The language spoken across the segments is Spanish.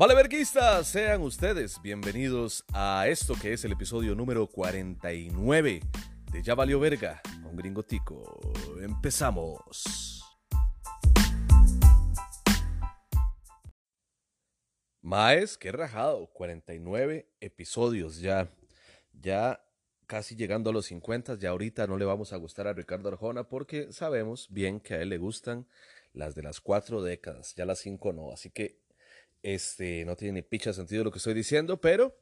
Vale, verguistas, sean ustedes bienvenidos a esto que es el episodio número 49 de Ya Valió Verga con Gringo Tico. Empezamos. Maes, qué rajado, 49 episodios ya. Ya casi llegando a los 50, ya ahorita no le vamos a gustar a Ricardo Arjona porque sabemos bien que a él le gustan las de las cuatro décadas, ya las cinco no, así que este, no tiene ni picha sentido lo que estoy diciendo, pero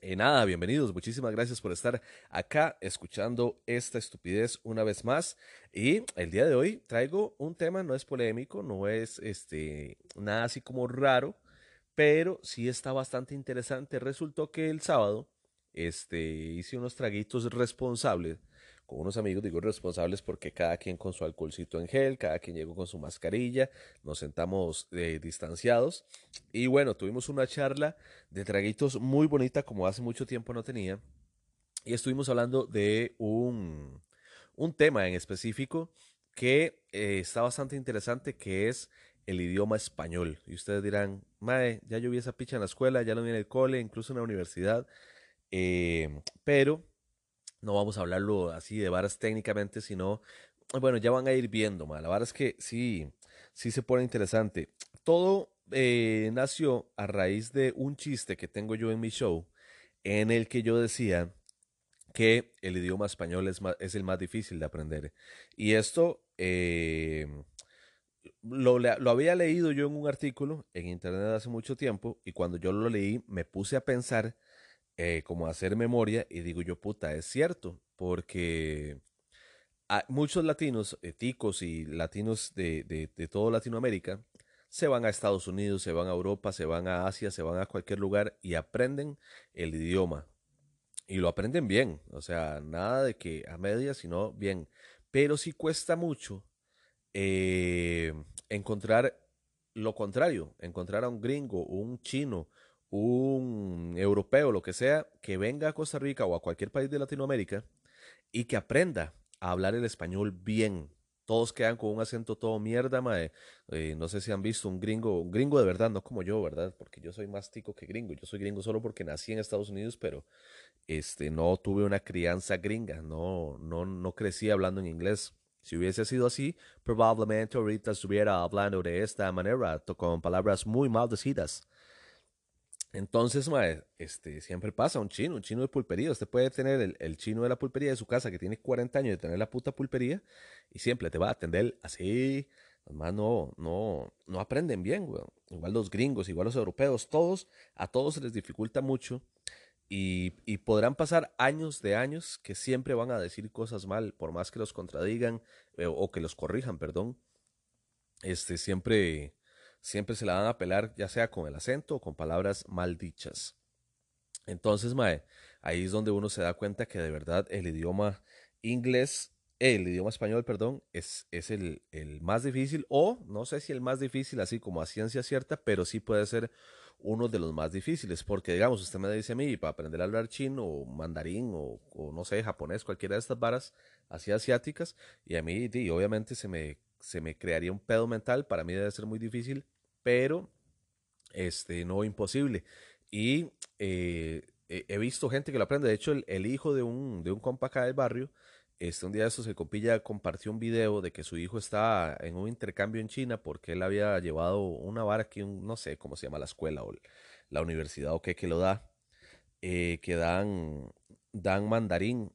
eh, nada, bienvenidos, muchísimas gracias por estar acá escuchando esta estupidez una vez más. Y el día de hoy traigo un tema, no es polémico, no es este, nada así como raro, pero sí está bastante interesante. Resultó que el sábado este, hice unos traguitos responsables con unos amigos, digo responsables porque cada quien con su alcoholcito en gel, cada quien llegó con su mascarilla, nos sentamos eh, distanciados y bueno, tuvimos una charla de traguitos muy bonita como hace mucho tiempo no tenía y estuvimos hablando de un, un tema en específico que eh, está bastante interesante que es el idioma español. Y ustedes dirán, Mae, ya yo vi esa picha en la escuela, ya lo vi en el cole, incluso en la universidad. Eh, pero no vamos a hablarlo así de varas técnicamente, sino, bueno, ya van a ir viendo, ma. la verdad es que sí, sí se pone interesante. Todo eh, nació a raíz de un chiste que tengo yo en mi show, en el que yo decía que el idioma español es, es el más difícil de aprender. Y esto eh, lo, lo, había leído yo en un artículo en internet hace mucho tiempo y cuando yo lo leí me puse a pensar eh, como hacer memoria y digo yo, puta, es cierto, porque muchos latinos, eh, ticos y latinos de, de, toda Latinoamérica, se van a Estados Unidos, se van a Europa, se van a Asia, se van a cualquier lugar y aprenden el idioma. Y lo aprenden bien, o sea, nada de que a medias, sino bien. Pero sí cuesta mucho eh, encontrar lo contrario, encontrar a un gringo, un chino, un europeo, lo que sea, que venga a Costa Rica o a cualquier país de Latinoamérica y que aprenda a hablar el español bien. Todos quedan con un acento todo mierda, mae. Eh, no sé si han visto un gringo, un gringo de verdad, no como yo, ¿verdad? Porque yo soy más tico que gringo. Yo soy gringo solo porque nací en Estados Unidos, pero este, no tuve una crianza gringa, no, no, no crecí hablando en inglés. Si hubiese sido así, probablemente ahorita estuviera hablando de esta manera, con palabras muy maldecidas. Entonces, este, siempre pasa, un chino, un chino de pulpería. Usted puede tener el, chino de la pulpería de su casa que tiene 40 años de tener la puta pulpería y siempre te va a atender así. Además, no, no, no aprenden bien, güey. Igual los gringos, igual los europeos, todos, a todos se les dificulta mucho y, y podrán pasar años de años que siempre van a decir cosas mal, por más que los contradigan eh, o que los corrijan, perdón. Este, siempre siempre se la van a pelar, ya sea con el acento o con palabras mal dichas. Entonces, Mae, ahí es donde uno se da cuenta que de verdad el idioma inglés, el idioma español, perdón, es, es el, el, más difícil, o no sé si el más difícil, así como a ciencia cierta, pero sí puede ser uno de los más difíciles, porque digamos, usted me dice a mí, para aprender a hablar chino o mandarín o, o no sé, japonés, cualquiera de estas varas asiáticas, y a mí, y obviamente se me, se me crearía un pedo mental, para mí debe ser muy difícil pero este, no imposible. Y eh, he visto gente que lo aprende. De hecho, el, hijo de un, de un compa acá del barrio, este, un día de estos, el compilla compartió un video de que su hijo está en un intercambio en China porque él había llevado una vara aquí, no sé cómo se llama la escuela o la universidad o qué que lo da, eh, que dan, dan mandarín.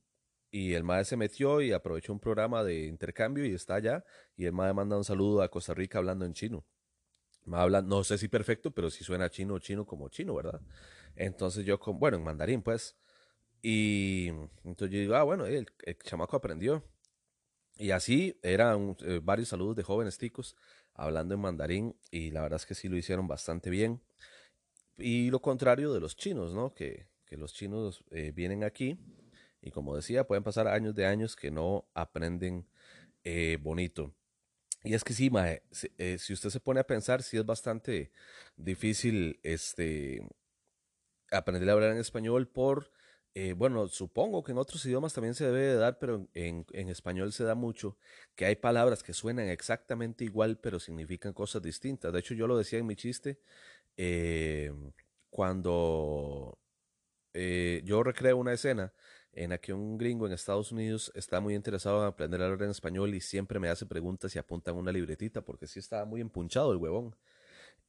Y el madre se metió y aprovechó un programa de intercambio y está allá. Y el madre manda un saludo a Costa Rica hablando en chino habla, no sé si perfecto, pero si suena chino, chino como chino, ¿verdad? Entonces yo, con, bueno, en mandarín, pues. Y entonces yo digo, ah, bueno, el, chamaco aprendió. Y así eran eh, varios saludos de jóvenes ticos hablando en mandarín y la verdad es que sí lo hicieron bastante bien. Y lo contrario de los chinos, ¿no? Que, que los chinos eh, vienen aquí y como decía, pueden pasar años de años que no aprenden eh, bonito. Y es que sí, mae, eh, si, usted se pone a pensar, sí es bastante difícil este, aprender a hablar en español por, eh, bueno, supongo que en otros idiomas también se debe de dar, pero en, español se da mucho, que hay palabras que suenan exactamente igual, pero significan cosas distintas. De hecho, yo lo decía en mi chiste, eh, cuando yo recreo una escena en la que un gringo en Estados Unidos está muy interesado en aprender a hablar en español y siempre me hace preguntas y apunta en una libretita porque sí estaba muy empunchado el huevón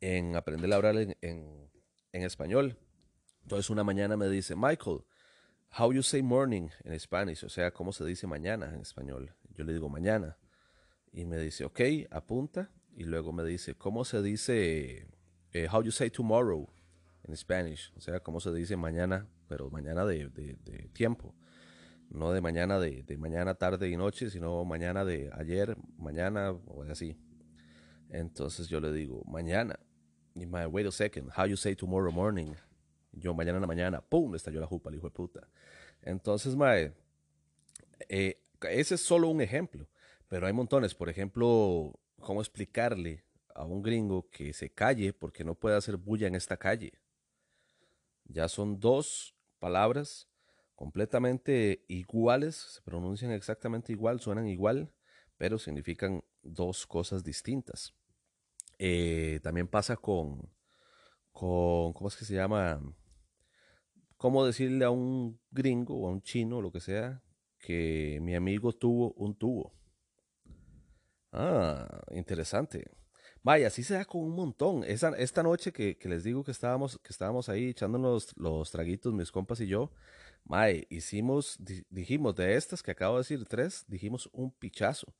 en aprender a hablar en, en español. Entonces una mañana me dice, Michael, how you say morning en Spanish, o sea, cómo se dice mañana en español. Yo le digo mañana. Y me dice, ok, apunta. Y luego me dice, ¿cómo se dice, eh, how you say tomorrow en Spanish? O sea, cómo se dice mañana, pero mañana de, tiempo. No de mañana de, mañana, tarde y noche, sino mañana de ayer, mañana o así. Entonces yo le digo, mañana. Y me wait a second, how you say tomorrow morning? Yo mañana en la mañana, ¡pum! Le estalló la jupa al hijo de puta. Entonces, mae, eh, ese es solo un ejemplo, pero hay montones. Por ejemplo, cómo explicarle a un gringo que se calle porque no puede hacer bulla en esta calle. Ya son dos palabras completamente iguales, se pronuncian exactamente igual, suenan igual, pero significan dos cosas distintas. Eh, también pasa con, con, ¿cómo es que se llama? ¿Cómo decirle a un gringo o a un chino lo que sea que mi amigo tuvo un tubo? Ah, interesante. Vaya, así se da con un montón. Esa, esta noche que, les digo que estábamos, que estábamos ahí echándonos los traguitos, mis compas y yo, Mae, hicimos, dijimos de estas que acabo de decir, tres, dijimos un pichazo.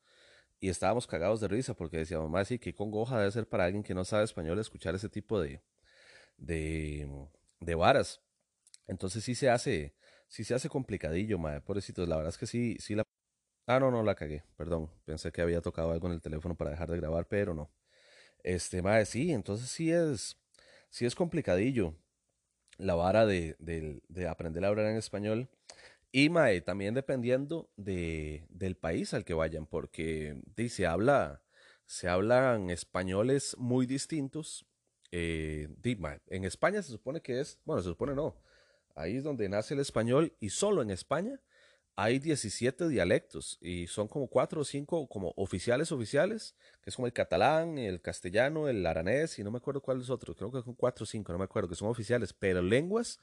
Y estábamos cagados de risa porque decíamos, Mae, sí, que congoja debe ser para alguien que no sabe español escuchar ese tipo de, de, de varas. Entonces sí se hace, sí se hace complicadillo, madre, pobrecitos. La verdad es que sí, sí la... Ah, no, no, la cagué, perdón. Pensé que había tocado algo en el teléfono para dejar de grabar, pero no. Este, madre, sí, entonces sí es, sí es complicadillo la vara de, de, aprender a hablar en español. Y mae, también dependiendo de, del país al que vayan, porque se habla, se hablan españoles muy distintos. Eh, en España se supone que es, bueno, se supone no, Ahí es donde nace el español y solo en España hay 17 dialectos y son como 4 o 5 como oficiales oficiales, que es como el catalán, el castellano, el aranés y no me acuerdo cuál es otro, creo que son 4 o 5, no me acuerdo, que son oficiales, pero lenguas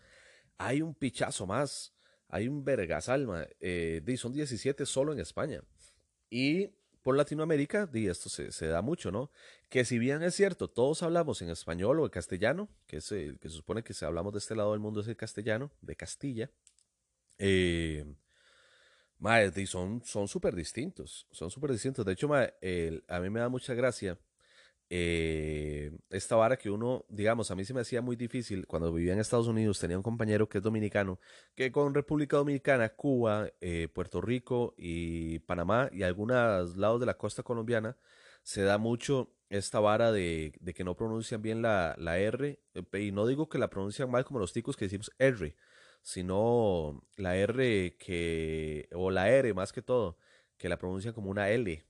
hay un pichazo más, hay un vergasalma, eh, son 17 solo en España. Y por Latinoamérica, y esto se, da mucho, ¿no? Que si bien es cierto, todos hablamos en español o en castellano, que, es el, que se supone que si hablamos de este lado del mundo es el castellano, de Castilla, eh, son súper distintos, son súper distintos. De hecho, a mí me da mucha gracia eh, esta vara que uno, digamos, a mí se me hacía muy difícil cuando vivía en Estados Unidos, tenía un compañero que es dominicano, que con República Dominicana, Cuba, eh, Puerto Rico y Panamá y algunos lados de la costa colombiana, se da mucho esta vara de, que no pronuncian bien la, la, R, eh, y no digo que la pronuncian mal como los ticos que decimos R, sino la R que, o la R más que todo, que la pronuncian como una L.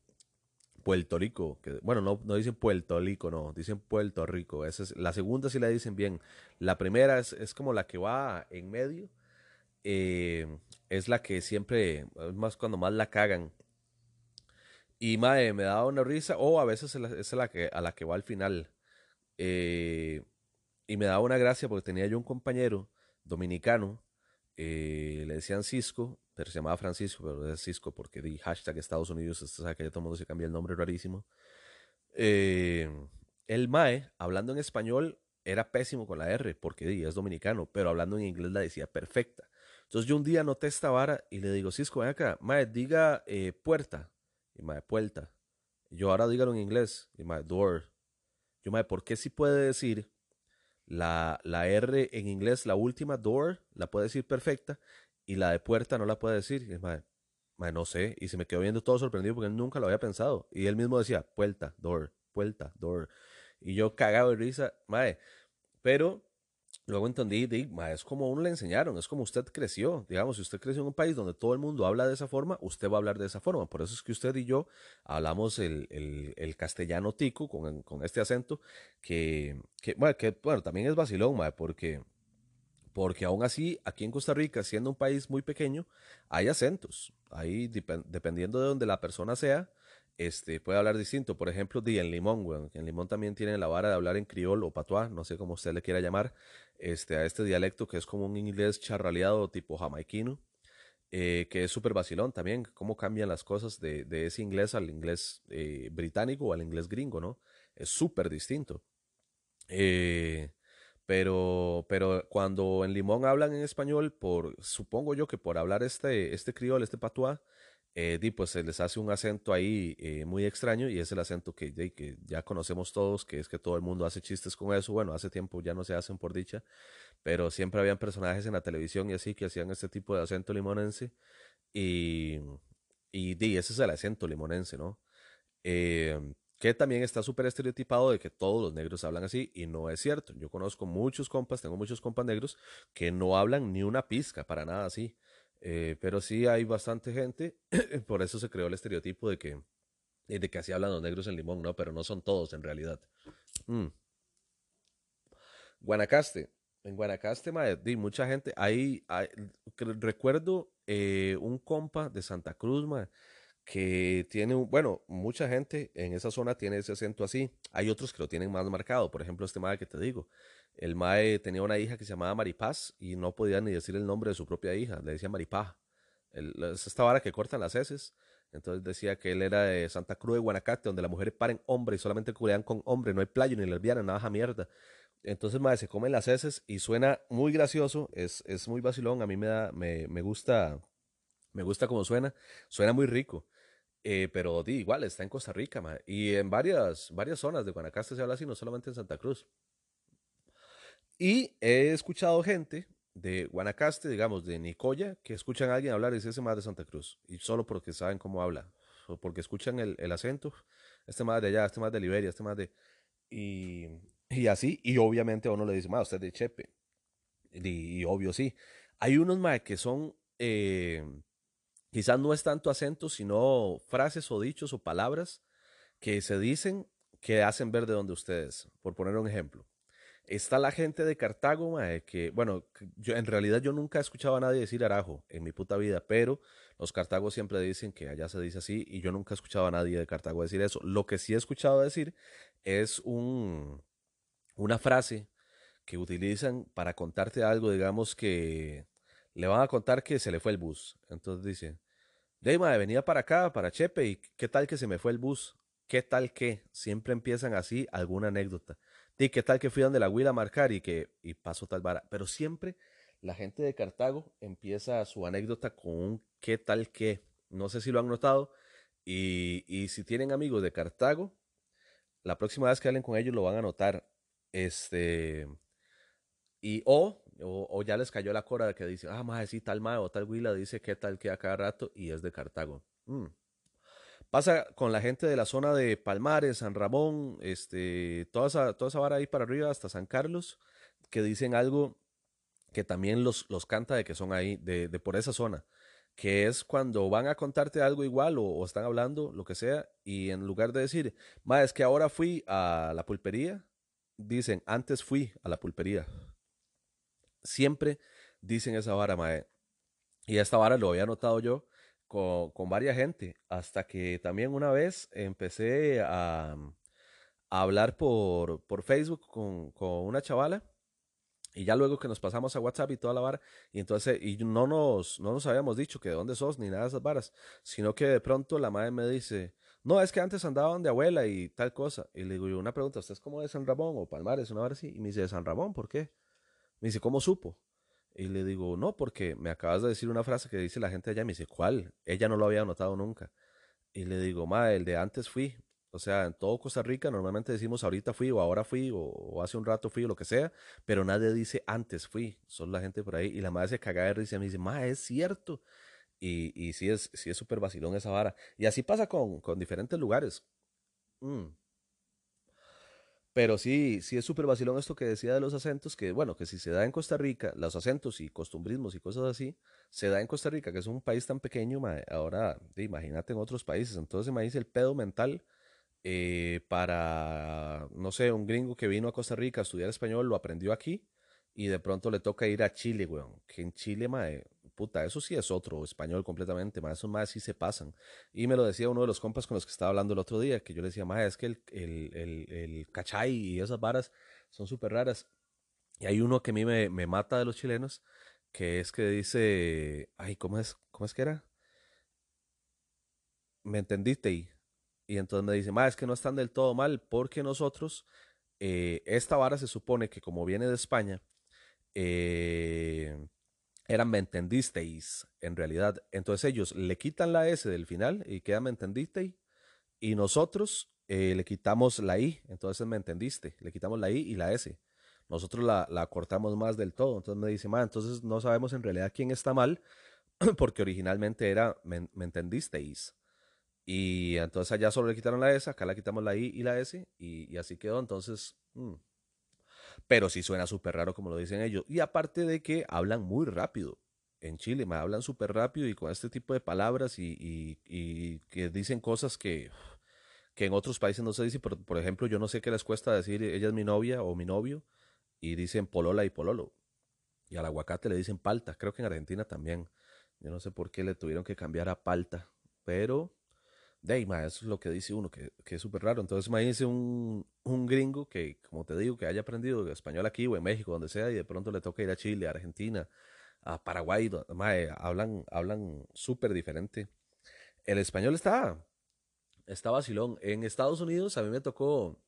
Puerto Rico, bueno, no, no dicen Puerto Rico, no, dicen Puerto Rico. Esa es, la segunda sí la dicen bien. La primera es, es como la que va en medio. Eh, es la que siempre, es más cuando más la cagan. Y madre, me da una risa, o a veces es la, que, a la que va al final. Eh, y me da una gracia porque tenía yo un compañero dominicano, eh, le decían Cisco, pero se llamaba Francisco, pero es Cisco porque di hashtag Estados Unidos, o sea que todo el mundo se cambia el nombre rarísimo. Eh, el Mae, hablando en español, era pésimo con la R, porque di, es dominicano, pero hablando en inglés la decía perfecta. Entonces yo un día noté esta vara y le digo, Cisco, ven acá, Mae, diga eh, puerta. Y Mae, puerta. Yo ahora dígalo en inglés. Y Mae, door. Yo, Mae, ¿por qué si puede decir la, la R en inglés, la última, door, la puede decir perfecta, y la de puerta no la puede decir. Y es, madre, no sé. Y se me quedó viendo todo sorprendido porque él nunca lo había pensado. Y él mismo decía, puerta, door, puerta, door. Y yo cagado de risa, madre. Pero luego entendí, di, es como uno le enseñaron, es como usted creció. Digamos, si usted creció en un país donde todo el mundo habla de esa forma, usted va a hablar de esa forma. Por eso es que usted y yo hablamos el, el, el castellano tico con, con, este acento que, que, bueno, también es vacilón, madre, porque porque aún así, aquí en Costa Rica, siendo un país muy pequeño, hay acentos. Ahí, dependiendo de donde la persona sea, este, puede hablar distinto. Por ejemplo, di en Limón, weón. En Limón también tienen la vara de hablar en criol o patuá, no sé cómo usted le quiera llamar, este, a este dialecto que es como un inglés charraleado tipo jamaiquino, eh, que es súper vacilón también, cómo cambian las cosas de, ese inglés al inglés eh, británico o al inglés gringo, ¿no? Es súper distinto. Eh, pero, pero cuando en Limón hablan en español, por, supongo yo que por hablar este, este criol, este patuá, eh, pues se les hace un acento ahí eh, muy extraño y es el acento que, ya conocemos todos, que es que todo el mundo hace chistes con eso. Bueno, hace tiempo ya no se hacen por dicha, pero siempre habían personajes en la televisión y así que hacían este tipo de acento limonense y, y, ese es el acento limonense, ¿no? Eh, que también está súper estereotipado de que todos los negros hablan así y no es cierto. Yo conozco muchos compas, tengo muchos compas negros que no hablan ni una pizca, para nada así. Eh, pero sí hay bastante gente, por eso se creó el estereotipo de que, de que así hablan los negros en Limón, ¿no? Pero no son todos en realidad. Mm. Guanacaste. En Guanacaste, madre, mucha gente. Recuerdo eh, un compa de Santa Cruz, que tiene, bueno, mucha gente en esa zona tiene ese acento así. Hay otros que lo tienen más marcado. Por ejemplo, este madre que te digo. El Mae tenía una hija que se llamaba Maripaz y no podía ni decir el nombre de su propia hija, le decía Maripaz. es esta vara que cortan las heces. Entonces decía que él era de Santa Cruz de Guanacate, donde las mujeres paren hombre y solamente culean con hombre, no hay playo ni lesbiana, nada mierda. Entonces, mae, se comen las heces y suena muy gracioso, es, es muy vacilón, a mí me da, me, me gusta, me gusta cómo suena, suena muy rico. Eh, pero di, igual, está en Costa Rica, y en varias, varias zonas de Guanacaste se habla así, no solamente en Santa Cruz. Y he escuchado gente de Guanacaste, digamos, de Nicoya, que escuchan a alguien hablar y dice ese más de Santa Cruz. Y solo porque saben cómo habla. O porque escuchan el, el acento. Este más de allá, este más de Liberia, este más de. Y, y así. Y obviamente uno le dice, más, usted es de Chepe. Y, obvio sí. Hay unos más que son. Eh, quizás no es tanto acento, sino frases o dichos o palabras que se dicen que hacen ver de donde ustedes. Por poner un ejemplo. Está la gente de Cartago, que, bueno, yo, en realidad yo nunca he escuchado a nadie decir arajo en mi puta vida, pero los cartagos siempre dicen que allá se dice así y yo nunca he escuchado a nadie de Cartago decir eso. Lo que sí he escuchado decir es un, una frase que utilizan para contarte algo, digamos que le van a contar que se le fue el bus. Entonces dice, Deima, venía para acá, para Chepe, y qué tal que se me fue el bus. ¿Qué tal que? Siempre empiezan así alguna anécdota. ¿Y qué tal que fui donde la huila a marcar y que y pasó tal vara? Pero siempre la gente de Cartago empieza su anécdota con un qué tal que. No sé si lo han notado. Y, y si tienen amigos de Cartago, la próxima vez que hablen con ellos lo van a notar. Este. Y o, o, ya les cayó la cora de que dice, ah, más sí, tal mae o tal huila dice qué tal que a cada rato y es de Cartago. Mm. Pasa con la gente de la zona de Palmares, San Ramón, este, toda esa, toda esa vara ahí para arriba hasta San Carlos, que dicen algo que también los, los canta de que son ahí, de, de por esa zona, que es cuando van a contarte algo igual o, están hablando, lo que sea, y en lugar de decir, ma, es que ahora fui a la pulpería, dicen, antes fui a la pulpería. Siempre dicen esa vara, mae. Y esta vara lo había notado yo con, con varias gente, hasta que también una vez empecé a, a hablar por, por Facebook con, con, una chavala. Y ya luego que nos pasamos a WhatsApp y toda la vara, y entonces, y no nos, no nos habíamos dicho que de dónde sos ni nada de esas varas, sino que de pronto la madre me dice, no, es que antes andaban de abuela y tal cosa. Y le digo yo, una pregunta, ¿usted es como de San Ramón o Palmares, una vara así? Y me dice, ¿de San Ramón? ¿Por qué? Me dice, ¿cómo supo? Y le digo, no, porque me acabas de decir una frase que dice la gente allá. Me dice, ¿cuál? Ella no lo había notado nunca. Y le digo, ma, el de antes fui. O sea, en todo Costa Rica normalmente decimos ahorita fui o ahora fui o, hace un rato fui o lo que sea, pero nadie dice antes fui. Solo la gente por ahí. Y la madre se caga de risa y me dice, ma, es cierto. Y, y sí es sí es súper vacilón esa vara. Y así pasa con, con diferentes lugares. Mm. Pero sí, sí es súper vacilón esto que decía de los acentos, que bueno, que si se da en Costa Rica, los acentos y costumbrismos y cosas así, se da en Costa Rica, que es un país tan pequeño, ahora imagínate en otros países, entonces imagínate el pedo mental eh, para, no sé, un gringo que vino a Costa Rica a estudiar español, lo aprendió aquí y de pronto le toca ir a Chile, weón, que en Chile, mae, puta, eso sí es otro español completamente, más esos más sí se pasan. Y me lo decía uno de los compas con los que estaba hablando el otro día, que yo le decía, más es que el, el, cachay y esas varas son súper raras. Y hay uno que a mí me, me, mata de los chilenos, que es que dice, ay, ¿cómo es, cómo es que era? ¿Me entendiste? Y, y entonces me dice, más es que no están del todo mal, porque nosotros, eh, esta vara se supone que como viene de España, eh, eran me entendisteis, en realidad. Entonces ellos le quitan la S del final y queda me entendisteis, y nosotros eh, le quitamos la I, entonces me entendiste, le quitamos la I y la S. Nosotros la, la cortamos más del todo. Entonces me dice, ma, entonces no sabemos en realidad quién está mal, porque originalmente era me, entendisteis. Y entonces allá solo le quitaron la S, acá le quitamos la I y la S, y, y así quedó. Entonces, mmm, pero sí suena súper raro como lo dicen ellos. Y aparte de que hablan muy rápido. En Chile me hablan súper rápido y con este tipo de palabras y, y, y, que dicen cosas que, que en otros países no se dicen. Por, por ejemplo, yo no sé qué les cuesta decir ella es mi novia o mi novio y dicen polola y pololo. Y al aguacate le dicen palta. Creo que en Argentina también. Yo no sé por qué le tuvieron que cambiar a palta. Pero de eso es lo que dice uno, que, que es súper raro. Entonces, imagínense un, un gringo que, como te digo, que haya aprendido español aquí o en México, donde sea, y de pronto le toca ir a Chile, a Argentina, a Paraguay, mae, hablan, hablan súper diferente. El español está, está vacilón. En Estados Unidos a mí me tocó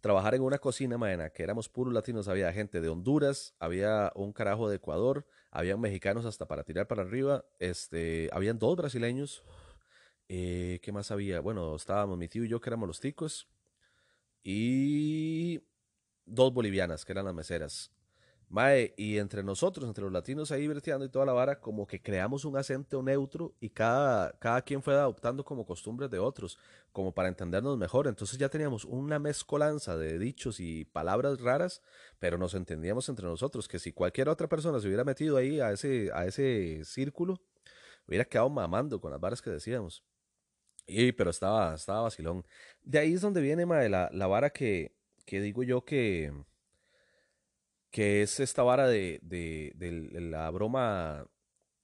trabajar en una cocina, maena, que éramos puros latinos, había gente de Honduras, había un carajo de Ecuador, había mexicanos hasta para tirar para arriba, este, habían dos brasileños, eh, ¿Qué más había? Bueno, estábamos mi tío y yo, que éramos los ticos. Y dos bolivianas, que eran las meseras. Mae, y entre nosotros, entre los latinos ahí verteando y toda la vara, como que creamos un acento neutro y cada, cada quien fue adoptando como costumbres de otros, como para entendernos mejor. Entonces ya teníamos una mezcolanza de dichos y palabras raras, pero nos entendíamos entre nosotros, que si cualquier otra persona se hubiera metido ahí a ese, a ese círculo, hubiera quedado mamando con las varas que decíamos. Y, pero estaba, estaba vacilón. De ahí es donde viene, mae, la, la vara que, que digo yo que, que es esta vara de, de, la broma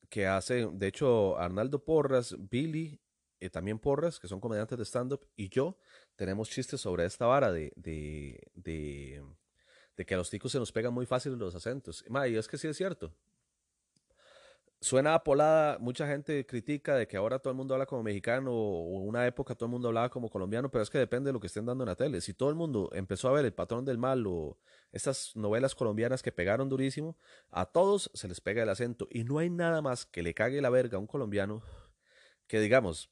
que hace, de hecho, Arnaldo Porras, Billy, eh, también Porras, que son comediantes de stand-up, y yo tenemos chistes sobre esta vara de, de, de, que a los ticos se nos pegan muy fácil los acentos. y es que sí es cierto suena apolada, mucha gente critica de que ahora todo el mundo habla como mexicano o una época todo el mundo hablaba como colombiano, pero es que depende de lo que estén dando en la tele. Si todo el mundo empezó a ver El Patrón del Mal o estas novelas colombianas que pegaron durísimo, a todos se les pega el acento y no hay nada más que le cague la verga a un colombiano que digamos,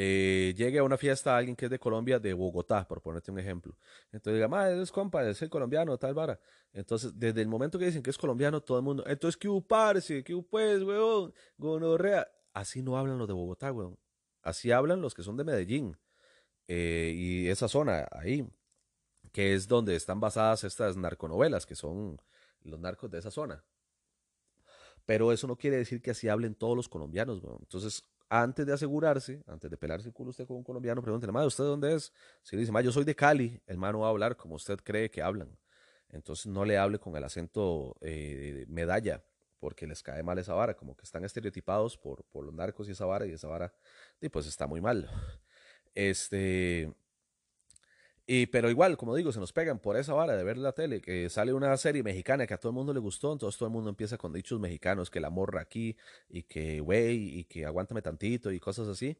eh, llegue a una fiesta alguien que es de Colombia, de Bogotá, por ponerte un ejemplo. Entonces diga, ma, es compa, es el colombiano, tal vara. Entonces, desde el momento que dicen que es colombiano, todo el mundo, entonces, ¿qué hubo, parce? ¿Qué hubo, pues, weón? Gonorrea. Así no hablan los de Bogotá, weón. Así hablan los que son de Medellín. Eh, y esa zona ahí, que es donde están basadas estas narconovelas, que son los narcos de esa zona. Pero eso no quiere decir que así hablen todos los colombianos, weón. Entonces, antes de asegurarse, antes de pelarse el culo usted con un colombiano, pregúntele, madre, ¿usted dónde es? Si le dice, madre, yo soy de Cali, el man no va a hablar como usted cree que hablan. Entonces no le hable con el acento eh, medalla, porque les cae mal esa vara, como que están estereotipados por, por los narcos y esa vara, y esa vara, y pues está muy mal. Este, y, pero igual, como digo, se nos pegan por esa vara de ver la tele, que sale una serie mexicana que a todo el mundo le gustó, entonces todo el mundo empieza con dichos mexicanos, que la morra aquí, y que güey, y que aguántame tantito, y cosas así.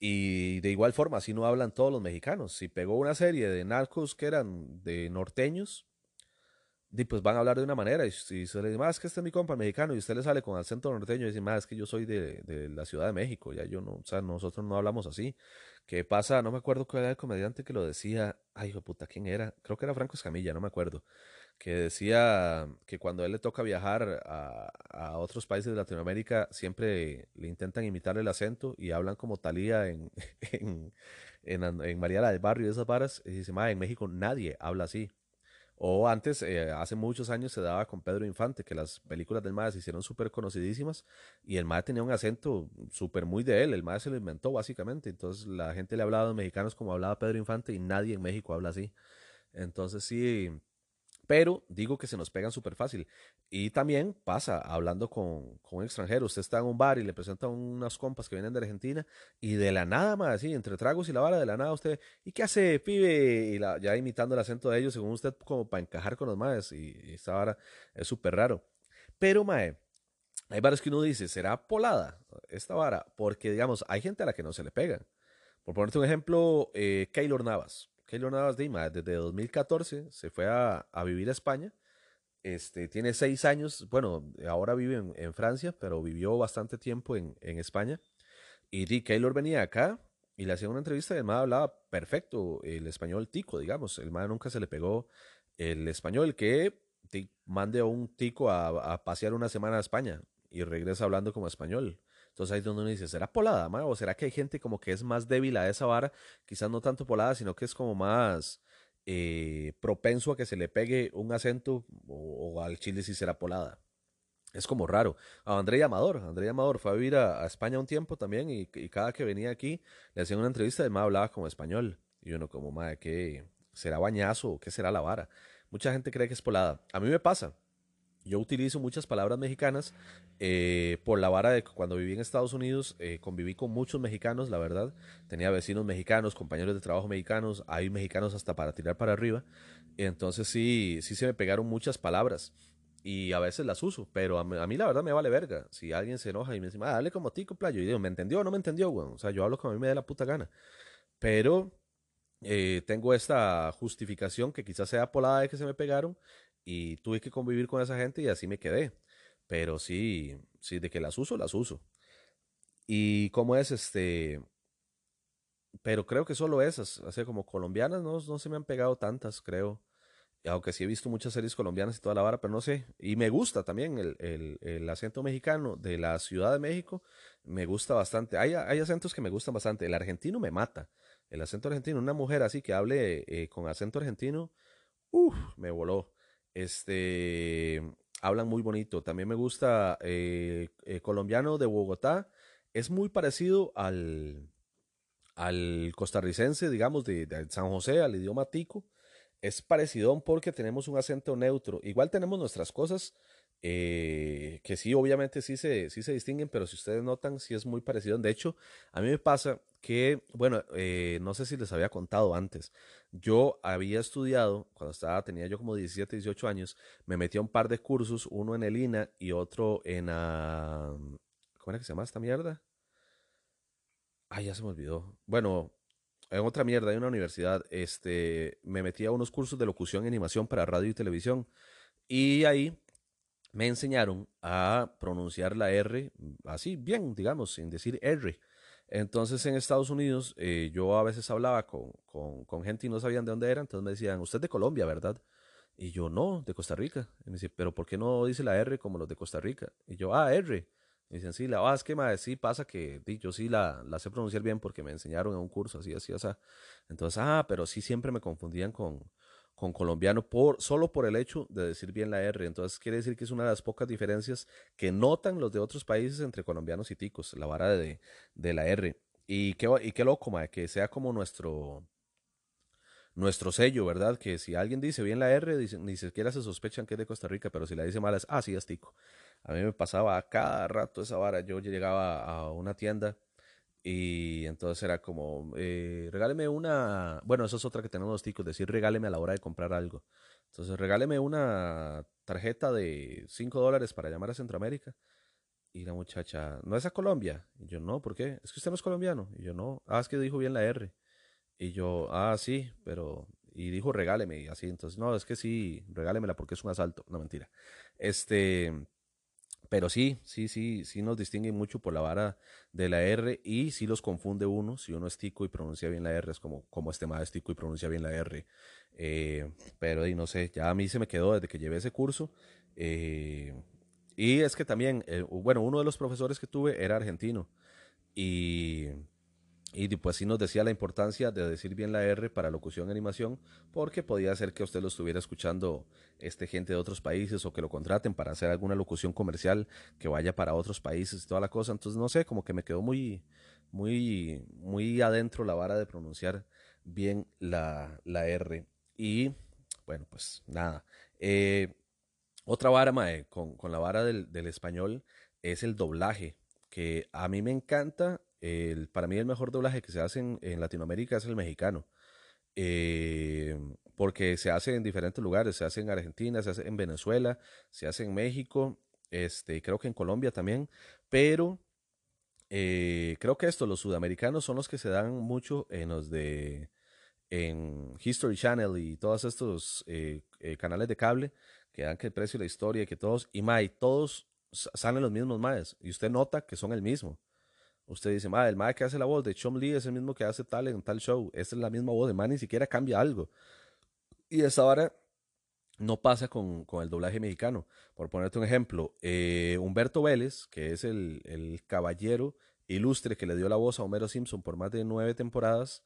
Y de igual forma, así no hablan todos los mexicanos. Si pegó una serie de narcos que eran de norteños, y pues van a hablar de una manera. Y si se le dice, más que este es mi compa mexicano, y usted le sale con acento norteño y dice, más que yo soy de, de, la Ciudad de México, ya yo no, o sea, nosotros no hablamos así. ¿Qué pasa? No me acuerdo cuál era el comediante que lo decía. Ay, hijo de puta, ¿quién era? Creo que era Franco Escamilla, no me acuerdo. Que decía que cuando a él le toca viajar a, a otros países de Latinoamérica, siempre le intentan imitar el acento y hablan como Talía en, en, en, en del Barrio y esas varas. Y dice, ma, en México nadie habla así. O antes, eh, hace muchos años se daba con Pedro Infante, que las películas del MAE se hicieron súper conocidísimas y el MAE tenía un acento súper muy de él, el MAE se lo inventó básicamente, entonces la gente le hablaba a los mexicanos como hablaba Pedro Infante y nadie en México habla así. Entonces sí, pero digo que se nos pegan súper fácil. Y también pasa hablando con, con un extranjero. Usted está en un bar y le presenta unas compas que vienen de Argentina y de la nada, más así, entre tragos y la vara, de la nada usted, ¿y qué hace, pibe? Y ya imitando el acento de ellos, según usted, como para encajar con los maes. Y, esta vara es súper raro. Pero, mae, hay varas que uno dice, ¿será polada esta vara? Porque, digamos, hay gente a la que no se le pega. Por ponerte un ejemplo, eh, Keylor Navas. Keylor Navas Dima, desde 2014 se fue a, vivir a España. Este, tiene seis años, bueno, ahora vive en, Francia, pero vivió bastante tiempo en, España. Y Keylor venía acá y le hacían una entrevista y el MAD hablaba perfecto el español tico, digamos. El MAD nunca se le pegó el español que mande a un tico a pasear una semana a España y regresa hablando como español. Entonces ahí es donde uno dice, ¿será polada, ¿O será que hay gente como que es más débil a esa vara? Quizás no tanto polada, sino que es como más eh, propenso a que se le pegue un acento o, al chile si será polada. Es como raro. A André Amador, André Amador fue a vivir a, España un tiempo también y, cada que venía aquí le hacían una entrevista y el hablaba como español. Y uno como, madre, ¿qué será bañazo o qué será la vara? Mucha gente cree que es polada. A mí me pasa. Yo utilizo muchas palabras mexicanas eh, por la vara de cuando viví en Estados Unidos, eh, conviví con muchos mexicanos, la verdad. Tenía vecinos mexicanos, compañeros de trabajo mexicanos, hay mexicanos hasta para tirar para arriba. Entonces sí, sí se me pegaron muchas palabras y a veces las uso, pero a mí, la verdad me vale verga. Si alguien se enoja y me dice, ah, como tico, playo, y digo, ¿me entendió o no me entendió, güey? O sea, yo hablo como a mí me dé la puta gana. Pero eh, tengo esta justificación que quizás sea polada de que se me pegaron y tuve que convivir con esa gente y así me quedé. Pero sí, sí, de que las uso, las uso. Y cómo es este, pero creo que solo esas, así como colombianas, no, no se me han pegado tantas, creo. Aunque sí he visto muchas series colombianas y toda la vara, pero no sé. Y me gusta también el, el, el acento mexicano de la Ciudad de México, me gusta bastante. Hay, hay acentos que me gustan bastante. El argentino me mata. El acento argentino, una mujer así que hable eh, con acento argentino, uff, me voló. Este, hablan muy bonito. También me gusta eh, eh, colombiano de Bogotá. Es muy parecido al, al costarricense, digamos, de, San José, al idioma tico. Es parecido porque tenemos un acento neutro. Igual tenemos nuestras cosas eh, que sí, obviamente sí se, sí se distinguen, pero si ustedes notan, sí es muy parecido. De hecho, a mí me pasa que, bueno, eh, no sé si les había contado antes, yo había estudiado, cuando estaba, tenía yo como 17, 18 años, me metí a un par de cursos, uno en el INA y otro en, uh, ¿cómo era que se llama esta mierda? Ay, ya se me olvidó. Bueno, en otra mierda, en una universidad, este, me metí a unos cursos de locución y animación para radio y televisión. Y ahí me enseñaron a pronunciar la R así bien, digamos, sin decir R. Entonces en Estados Unidos eh, yo a veces hablaba con, con, gente y no sabían de dónde era, entonces me decían, usted es de Colombia, ¿verdad? Y yo, no, de Costa Rica. Y me dice, pero ¿por qué no dice la R como los de Costa Rica? Y yo, ah, R. Y dicen, sí, la ah, es que sí pasa que yo sí la, la sé pronunciar bien porque me enseñaron en un curso así, así, o. Entonces, ah, pero sí siempre me confundían con, con colombiano por, solo por el hecho de decir bien la R. Entonces quiere decir que es una de las pocas diferencias que notan los de otros países entre colombianos y ticos, la vara de, de la R. Y qué, y qué loco, que sea como nuestro, nuestro sello, ¿verdad? Que si alguien dice bien la R, ni siquiera se sospechan que es de Costa Rica, pero si la dice mal es, ah, sí, es tico. A mí me pasaba a cada rato esa vara. Yo llegaba a una tienda y entonces era como, eh, regáleme una, bueno, eso es otra que tenemos los ticos, decir regáleme a la hora de comprar algo. Entonces, regáleme una tarjeta de 5 dólares para llamar a Centroamérica. Y la muchacha, ¿no es a Colombia? Y yo, no, ¿por qué? Es que usted no es colombiano. Y yo, no. Ah, es que dijo bien la R. Y yo, ah, sí, pero... Y dijo, regáleme. Y así, entonces, no, es que sí, regálemela porque es un asalto. No, mentira. Este, pero sí, sí, sí, sí nos distinguen mucho por la vara de la R y sí los confunde uno. Si uno es tico y pronuncia bien la R, es como, como este más es tico y pronuncia bien la R. Eh, pero y no sé, ya a mí se me quedó desde que llevé ese curso. Eh, y es que también, eh, bueno, uno de los profesores que tuve era argentino. Y y pues sí nos decía la importancia de decir bien la R para locución y animación, porque podía ser que usted lo estuviera escuchando este gente de otros países o que lo contraten para hacer alguna locución comercial que vaya para otros países y toda la cosa. Entonces, no sé, como que me quedó muy, muy, muy adentro la vara de pronunciar bien la, la R. Y bueno, pues nada. Eh, otra vara, mae, con, con la vara del, del, español es el doblaje, que a mí me encanta. Para mí el mejor doblaje que se hace en, Latinoamérica es el mexicano. Eh, porque se hace en diferentes lugares, se hace en Argentina, se hace en Venezuela, se hace en México, este, creo que en Colombia también, pero eh, creo que esto, los sudamericanos son los que se dan mucho en los de en History Channel y todos estos eh, canales de cable que dan que el precio de la historia, que todos, y Mae, todos salen los mismos Maes, y usted nota que son el mismo. Usted dice, Mae, el Mae que hace la voz de Chom Lee es el mismo que hace tal en tal show, esa es la misma voz, el Mae ni siquiera cambia algo. Y esa hora no pasa con, con, el doblaje mexicano. Por ponerte un ejemplo, eh, Humberto Vélez, que es el, el, caballero ilustre que le dio la voz a Homero Simpson por más de nueve temporadas,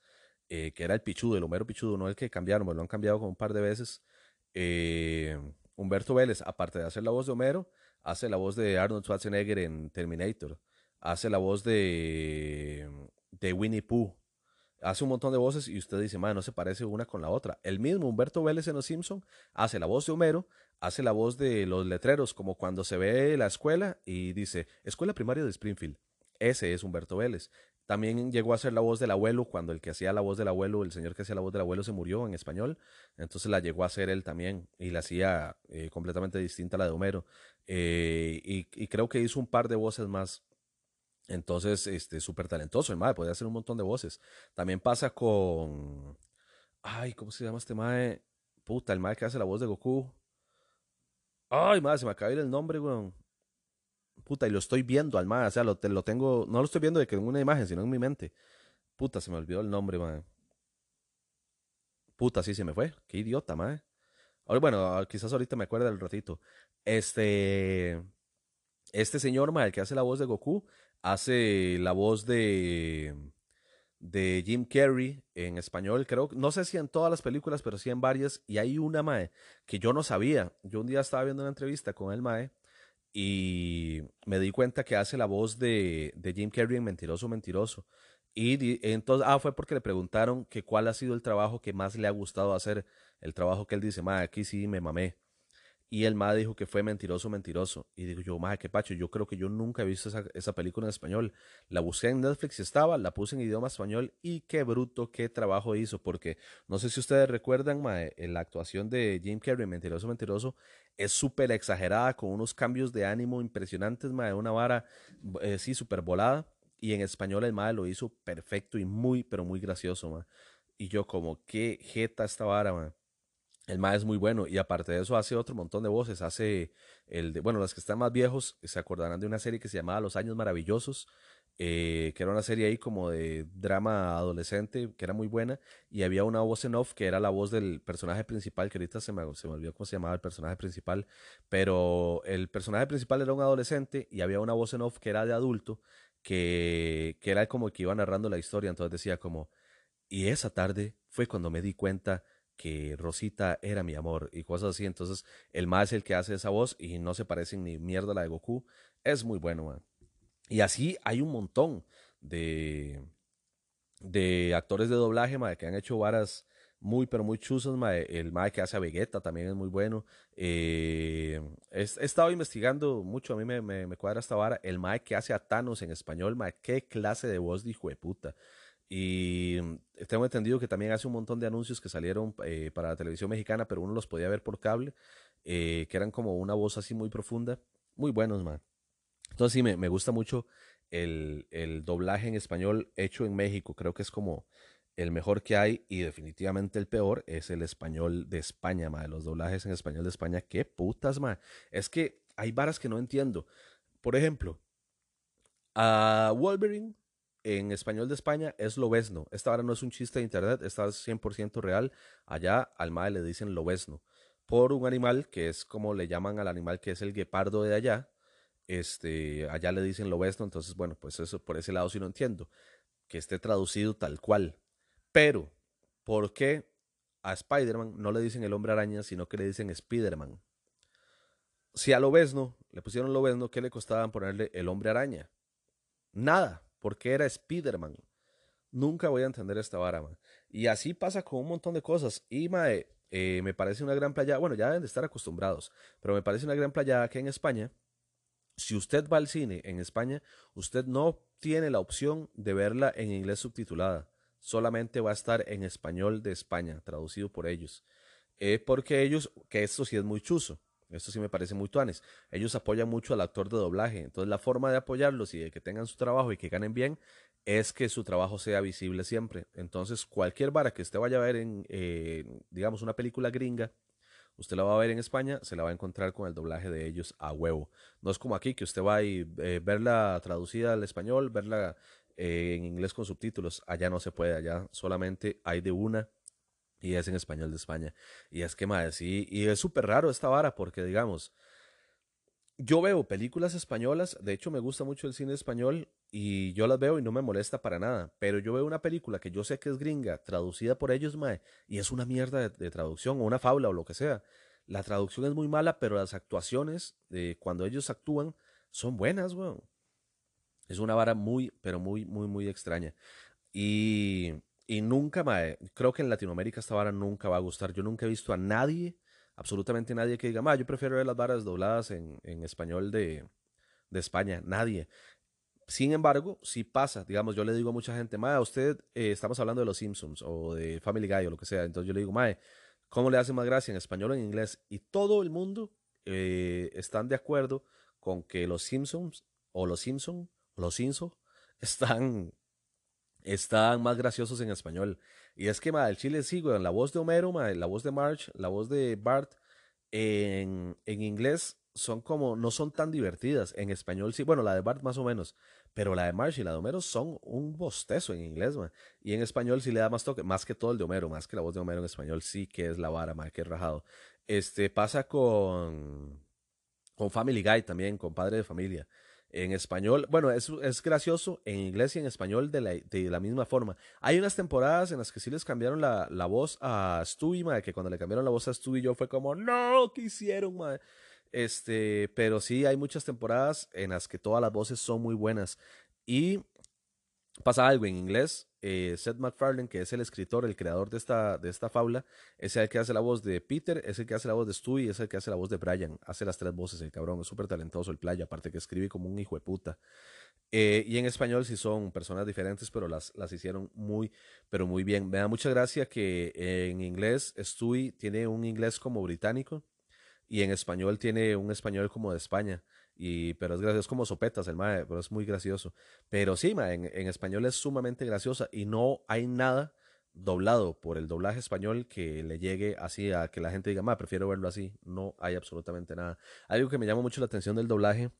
eh, que era el pichudo, el Homero pichudo, no el que cambiaron, lo han cambiado como un par de veces. Eh, Humberto Vélez, aparte de hacer la voz de Homero, hace la voz de Arnold Schwarzenegger en Terminator, hace la voz de, de Winnie Pooh hace un montón de voces y usted dice, no se parece una con la otra. El mismo Humberto Vélez en Los Simpson hace la voz de Homero, hace la voz de los letreros, como cuando se ve la escuela y dice, Escuela Primaria de Springfield. Ese es Humberto Vélez. También llegó a ser la voz del abuelo cuando el que hacía la voz del abuelo, el señor que hacía la voz del abuelo se murió en español. Entonces la llegó a hacer él también y la hacía eh, completamente distinta a la de Homero. Eh, y, y creo que hizo un par de voces más entonces, este, súper talentoso, el mae, puede hacer un montón de voces. También pasa con. Ay, ¿cómo se llama este mae? Puta, el mae que hace la voz de Goku. Ay, mae, se me acaba de ir el nombre, weón. Puta, y lo estoy viendo al mae, o sea, lo, lo tengo. No lo estoy viendo de que en una imagen, sino en mi mente. Puta, se me olvidó el nombre, mae. Puta, sí se me fue. Qué idiota, mae. Bueno, quizás ahorita me acuerde del ratito. Este. Este señor, mae, el que hace la voz de Goku, hace la voz de, de Jim Carrey en español, creo, no sé si en todas las películas, pero sí en varias, y hay una Mae que yo no sabía. Yo un día estaba viendo una entrevista con el Mae y me di cuenta que hace la voz de, de Jim Carrey en Mentiroso, Mentiroso. Y entonces, ah, fue porque le preguntaron que cuál ha sido el trabajo que más le ha gustado hacer, el trabajo que él dice, Mae, aquí sí me mamé. Y el MA dijo que fue mentiroso, mentiroso. Y digo yo, madre, qué pacho, yo creo que yo nunca he visto esa, película en español. La busqué en Netflix y estaba, la puse en idioma español y qué bruto, qué trabajo hizo. Porque no sé si ustedes recuerdan, mae, la actuación de Jim Carrey, mentiroso, mentiroso, es súper exagerada, con unos cambios de ánimo impresionantes, mae, una vara, eh, sí, súper volada. Y en español el MA lo hizo perfecto y muy, pero muy gracioso, mae. Y yo como, qué jeta esta vara, mae. El MA es muy bueno y aparte de eso hace otro montón de voces. Hace el de, bueno, los que están más viejos se acordarán de una serie que se llamaba Los Años Maravillosos, eh, que era una serie ahí como de drama adolescente, que era muy buena. Y había una voz en off que era la voz del personaje principal, que ahorita se me, se me olvidó cómo se llamaba el personaje principal. Pero el personaje principal era un adolescente y había una voz en off que era de adulto, que, que era como que iba narrando la historia. Entonces decía como, y esa tarde fue cuando me di cuenta que Rosita era mi amor y cosas así. Entonces, el más es el que hace esa voz y no se parecen ni mierda a la de Goku. Es muy bueno, Y así hay un montón de, de actores de doblaje, que han hecho varas muy, pero muy chuzas, El mae que hace a Vegeta también es muy bueno. Eh, he, estado investigando mucho, a mí me, me, cuadra esta vara. El mae que hace a Thanos en español, qué clase de voz de hijo de puta. Y mm, tengo entendido que también hace un montón de anuncios que salieron eh, para la televisión mexicana, pero uno los podía ver por cable, eh, que eran como una voz así muy profunda. Muy buenos, man. Entonces sí, me, me gusta mucho el, el, doblaje en español hecho en México. Creo que es como el mejor que hay y definitivamente el peor es el español de España, man. Los doblajes en español de España, qué putas, man. Es que hay varas que no entiendo. Por ejemplo, a Wolverine en español de España es lobesno. Esta ahora no es un chiste de internet, esta es 100% real. Allá al mae le dicen lobesno. Por un animal que es como le llaman al animal que es el guepardo de allá. Este, allá le dicen lobesno, entonces bueno, pues eso por ese lado sí no entiendo. Que esté traducido tal cual. Pero, ¿por qué a Spider-Man no le dicen el hombre araña, sino que le dicen Spider-Man? Si a lobesno le pusieron lobesno, ¿qué le costaban ponerle el hombre araña? Nada porque era Spider-Man. Nunca voy a entender esta vara, man. Y así pasa con un montón de cosas. Y, mae, Eh, me parece una gran playa, bueno, ya deben de estar acostumbrados, pero me parece una gran playa que en España, si usted va al cine en España, usted no tiene la opción de verla en inglés subtitulada, solamente va a estar en español de España, traducido por ellos. Eh, porque ellos, que esto sí es muy chuzo, esto sí me parece muy tuanes. Ellos apoyan mucho al actor de doblaje. Entonces, la forma de apoyarlos y de que tengan su trabajo y que ganen bien es que su trabajo sea visible siempre. Entonces, cualquier vara que usted vaya a ver en, eh, digamos, una película gringa, usted la va a ver en España, se la va a encontrar con el doblaje de ellos a huevo. No es como aquí que usted va a eh, verla traducida al español, verla eh, en inglés con subtítulos. Allá no se puede, allá solamente hay de una y es en español de España. Y es que, madre, sí, y es súper raro esta vara porque, digamos, yo veo películas españolas, de hecho me gusta mucho el cine español y yo las veo y no me molesta para nada, pero yo veo una película que yo sé que es gringa, traducida por ellos, mae, y es una mierda de, traducción o una fábula o lo que sea. La traducción es muy mala, pero las actuaciones, de cuando ellos actúan, son buenas, weón. Es una vara muy, pero muy, muy, muy extraña. Y, y nunca, mae, creo que en Latinoamérica esta vara nunca va a gustar. Yo nunca he visto a nadie absolutamente nadie que diga, ma, yo prefiero ver las varas dobladas en, español de, España, nadie. Sin embargo, si pasa, digamos, yo le digo a mucha gente, ma, usted eh, estamos hablando de los Simpsons o de Family Guy o lo que sea, entonces yo le digo, ma, ¿cómo le hace más gracia en español o en inglés? Y todo el mundo eh, están de acuerdo con que los Simpsons o los Simpsons, los Simpsons, están, están más graciosos en español. Y es que, ma, el chile sí, la voz de Homero, la voz de Marge, la voz de Bart, en, en inglés son como, no son tan divertidas. En español sí, bueno, la de Bart más o menos, pero la de Marge y la de Homero son un bostezo en inglés, ma. Y en español sí le da más toque, más que todo el de Homero, más que la voz de Homero en español sí que es la vara, ma, que rajado. Este pasa con, con Family Guy también, con Padre de Familia en español. Bueno, es, es gracioso en inglés y en español de la, de la, misma forma. Hay unas temporadas en las que sí les cambiaron la, la voz a Stewie, madre, que cuando le cambiaron la voz a Stewie yo fue como, no, ¿qué hicieron, madre? Este, pero sí hay muchas temporadas en las que todas las voces son muy buenas. Y pasa algo en inglés. Eh, Seth MacFarlane, que es el escritor, el creador de esta, de esta fábula, es el que hace la voz de Peter, es el que hace la voz de Stewie, es el que hace la voz de Brian. Hace las tres voces, el cabrón. Es súper talentoso el playa, aparte que escribe como un hijo de puta. Eh, y en español sí son personas diferentes, pero las, las hicieron muy, pero muy bien. Me da mucha gracia que en inglés Stewie tiene un inglés como británico y en español tiene un español como de España. Y, pero es gracioso, es como sopetas el mae, pero es muy gracioso. Pero sí, en, en, español es sumamente graciosa y no hay nada doblado por el doblaje español que le llegue así a que la gente diga, mae, prefiero verlo así. No hay absolutamente nada. Algo que me llama mucho la atención del doblaje,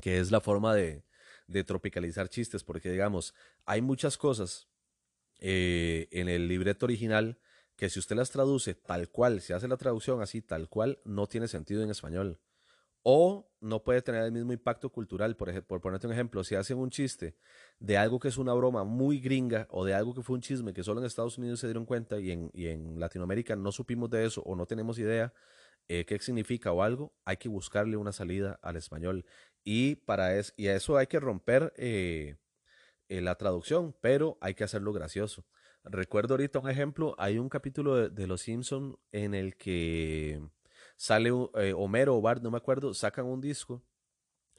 que es la forma de, de tropicalizar chistes, porque digamos, hay muchas cosas eh, en el libreto original que si usted las traduce tal cual, si hace la traducción así tal cual, no tiene sentido en español o no puede tener el mismo impacto cultural. Por, por ponerte un ejemplo, si hacen un chiste de algo que es una broma muy gringa o de algo que fue un chisme que solo en Estados Unidos se dieron cuenta y en, y en Latinoamérica no supimos de eso o no tenemos idea eh, qué significa o algo, hay que buscarle una salida al español. Y para es, y a eso hay que romper eh, eh, la traducción, pero hay que hacerlo gracioso. Recuerdo ahorita un ejemplo, hay un capítulo de, de Los Simpson en el que sale eh, Homero o Bart, no me acuerdo, sacan un disco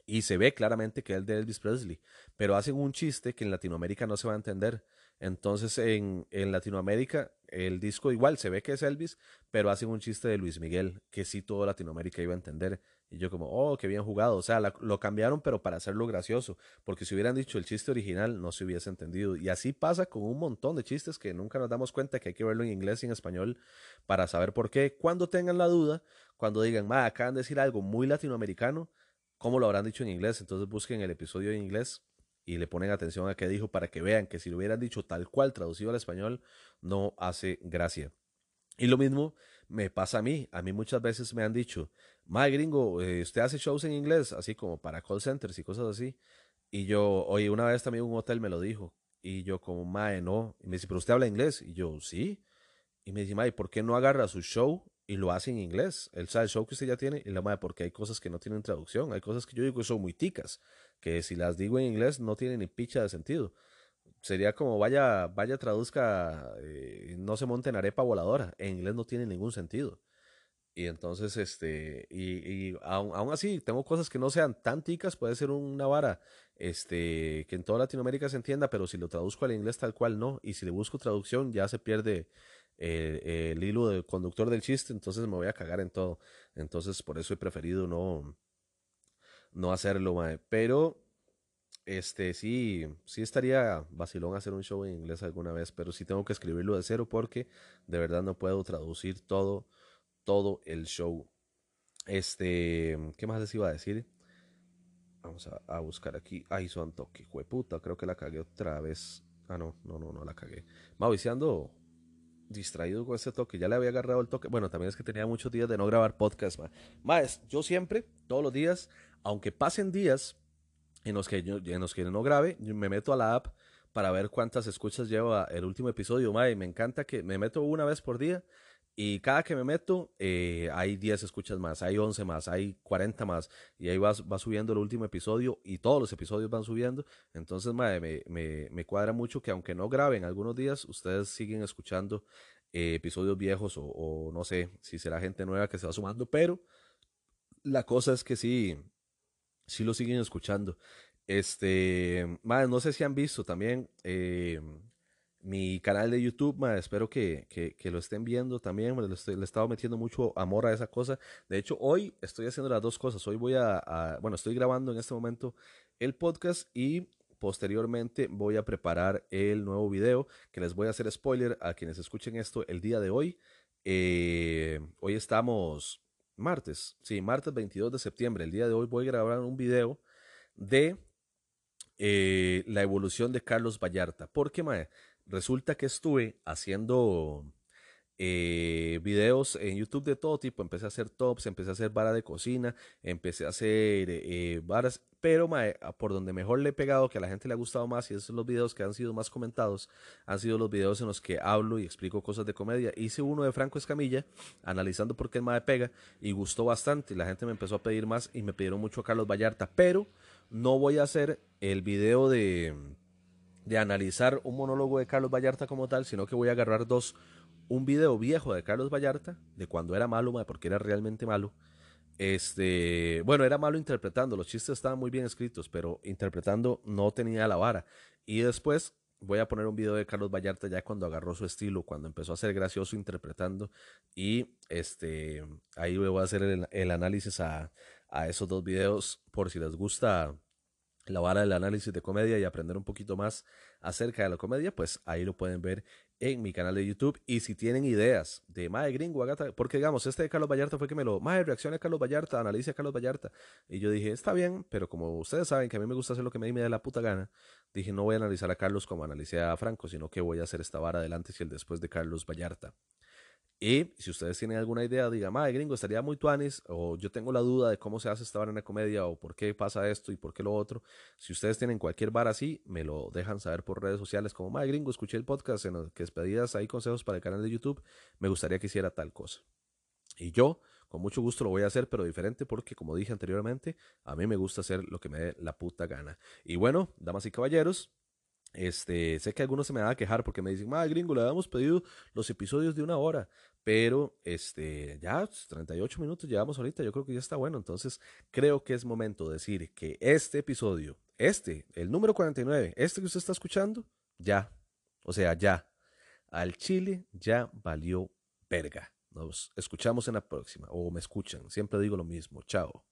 y se ve claramente que es de Elvis Presley, pero hacen un chiste que en Latinoamérica no se va a entender. Entonces en, en, Latinoamérica el disco igual se ve que es Elvis, pero hacen un chiste de Luis Miguel que sí toda Latinoamérica iba a entender. Y yo como, oh, qué bien jugado. O sea, lo cambiaron pero para hacerlo gracioso, porque si hubieran dicho el chiste original no se hubiese entendido. Y así pasa con un montón de chistes que nunca nos damos cuenta que hay que verlo en inglés y en español para saber por qué. Cuando tengan la duda, cuando digan, ma, acaban de decir algo muy latinoamericano, ¿cómo lo habrán dicho en inglés? Entonces busquen el episodio en inglés y le ponen atención a qué dijo para que vean que si lo hubieran dicho tal cual traducido al español, no hace gracia. Y lo mismo me pasa a mí. A mí muchas veces me han dicho, ma gringo, eh, usted hace shows en inglés, así como para call centers y cosas así. Y yo, oye, una vez también un hotel me lo dijo. Y yo como, mae, no. Y me dice, pero usted habla inglés. Y yo, sí. Y me dice, mae, ¿por qué no agarra su show y lo hace en inglés. El, el show que usted ya tiene y la madre, porque hay cosas que no tienen traducción, hay cosas que yo digo que son muy ticas, que si las digo en inglés no tienen ni picha de sentido. sería como vaya, vaya, traduzca, eh, no se monte en arepa voladora. En inglés no tiene ningún sentido. Y entonces, este, y, y aún, así, tengo cosas que no sean tan ticas, puede ser una vara, este, que en toda Latinoamérica se entienda, pero si lo traduzco al inglés tal cual, no. Y si le busco traducción, ya se pierde eh, el hilo del conductor del chiste, entonces me voy a cagar en todo. Entonces, por eso he preferido no, no hacerlo, mae. Pero, este, sí, sí estaría vacilón hacer un show en inglés alguna vez, pero sí tengo que escribirlo de cero porque de verdad no puedo traducir todo todo el show. Este, ¿qué más les iba a decir? Vamos a, buscar aquí. Ay, son toque, puta, creo que la cagué otra vez. Ah, no, no, no, no la cagué. Mauricio distraído con este toque. Ya le había agarrado el toque. Bueno, también es que tenía muchos días de no grabar podcast, Más, yo siempre, todos los días, aunque pasen días en los que yo, en los que no grabe, me meto a la app para ver cuántas escuchas lleva el último episodio. Mae, me encanta que me meto una vez por día y cada que me meto, eh, hay 10 escuchas más, hay 11 más, hay 40 más. Y ahí va, va subiendo el último episodio y todos los episodios van subiendo. Entonces, me, me, me, cuadra mucho que aunque no graben algunos días, ustedes siguen escuchando eh, episodios viejos o, no sé si será gente nueva que se va sumando. Pero la cosa es que sí, sí lo siguen escuchando. Este, madre, no sé si han visto también. Eh, mi canal de YouTube, espero que, que, lo estén viendo también, le, he estado metiendo mucho amor a esa cosa. De hecho, hoy estoy haciendo las dos cosas. Hoy voy a, bueno, estoy grabando en este momento el podcast y posteriormente voy a preparar el nuevo video que les voy a hacer spoiler a quienes escuchen esto el día de hoy. Eh, hoy estamos martes, sí, martes 22 de septiembre. El día de hoy voy a grabar un video de eh, la evolución de Carlos Vallarta. Porque, mae, resulta que estuve haciendo eh, videos en YouTube de todo tipo. Empecé a hacer tops, empecé a hacer vara de cocina, empecé a hacer eh, varas, pero por donde mejor le he pegado, que a la gente le ha gustado más, y esos son los videos que han sido más comentados, han sido los videos en los que hablo y explico cosas de comedia. Hice uno de Franco Escamilla, analizando por qué el Mae pega, y gustó bastante. La gente me empezó a pedir más y me pidieron mucho a Carlos Vallarta, pero no voy a hacer el video de de analizar un monólogo de Carlos Vallarta como tal, sino que voy a agarrar dos, un video viejo de Carlos Vallarta, de cuando era malo, porque era realmente malo. Este, bueno, era malo interpretando, los chistes estaban muy bien escritos, pero interpretando no tenía la vara. Y después voy a poner un video de Carlos Vallarta ya cuando agarró su estilo, cuando empezó a ser gracioso interpretando. Y este, ahí voy a hacer el, el análisis a, a esos dos videos por si les gusta la vara del análisis de comedia y aprender un poquito más acerca de la comedia, pues ahí lo pueden ver en mi canal de YouTube. Y si tienen ideas de Mae Gringo, porque digamos, este de Carlos Vallarta fue que me lo, Mae, reacciona a Carlos Vallarta, analice a Carlos Vallarta. Y yo dije, está bien, pero como ustedes saben que a mí me gusta hacer lo que me, me da la puta gana, dije, no voy a analizar a Carlos como analicé a Franco, sino que voy a hacer esta vara adelante y el después de Carlos Vallarta. Y si ustedes tienen alguna idea, digan, madre gringo, estaría muy tuanis, o yo tengo la duda de cómo se hace esta vara en la comedia, o por qué pasa esto y por qué lo otro. Si ustedes tienen cualquier bar así, me lo dejan saber por redes sociales, como, madre gringo, escuché el podcast en el que despedidas ahí consejos para el canal de YouTube, me gustaría que hiciera tal cosa. Y yo, con mucho gusto lo voy a hacer, pero diferente porque, como dije anteriormente, a mí me gusta hacer lo que me dé la puta gana. Y bueno, damas y caballeros, este, sé que algunos se me van a quejar porque me dicen, madre gringo, le habíamos pedido los episodios de una hora, pero este, ya 38 minutos llevamos ahorita, yo creo que ya está bueno, entonces creo que es momento de decir que este episodio, este, el número 49, este que usted está escuchando, ya, o sea, ya, al Chile ya valió verga. Nos escuchamos en la próxima, o me escuchan, siempre digo lo mismo, chao.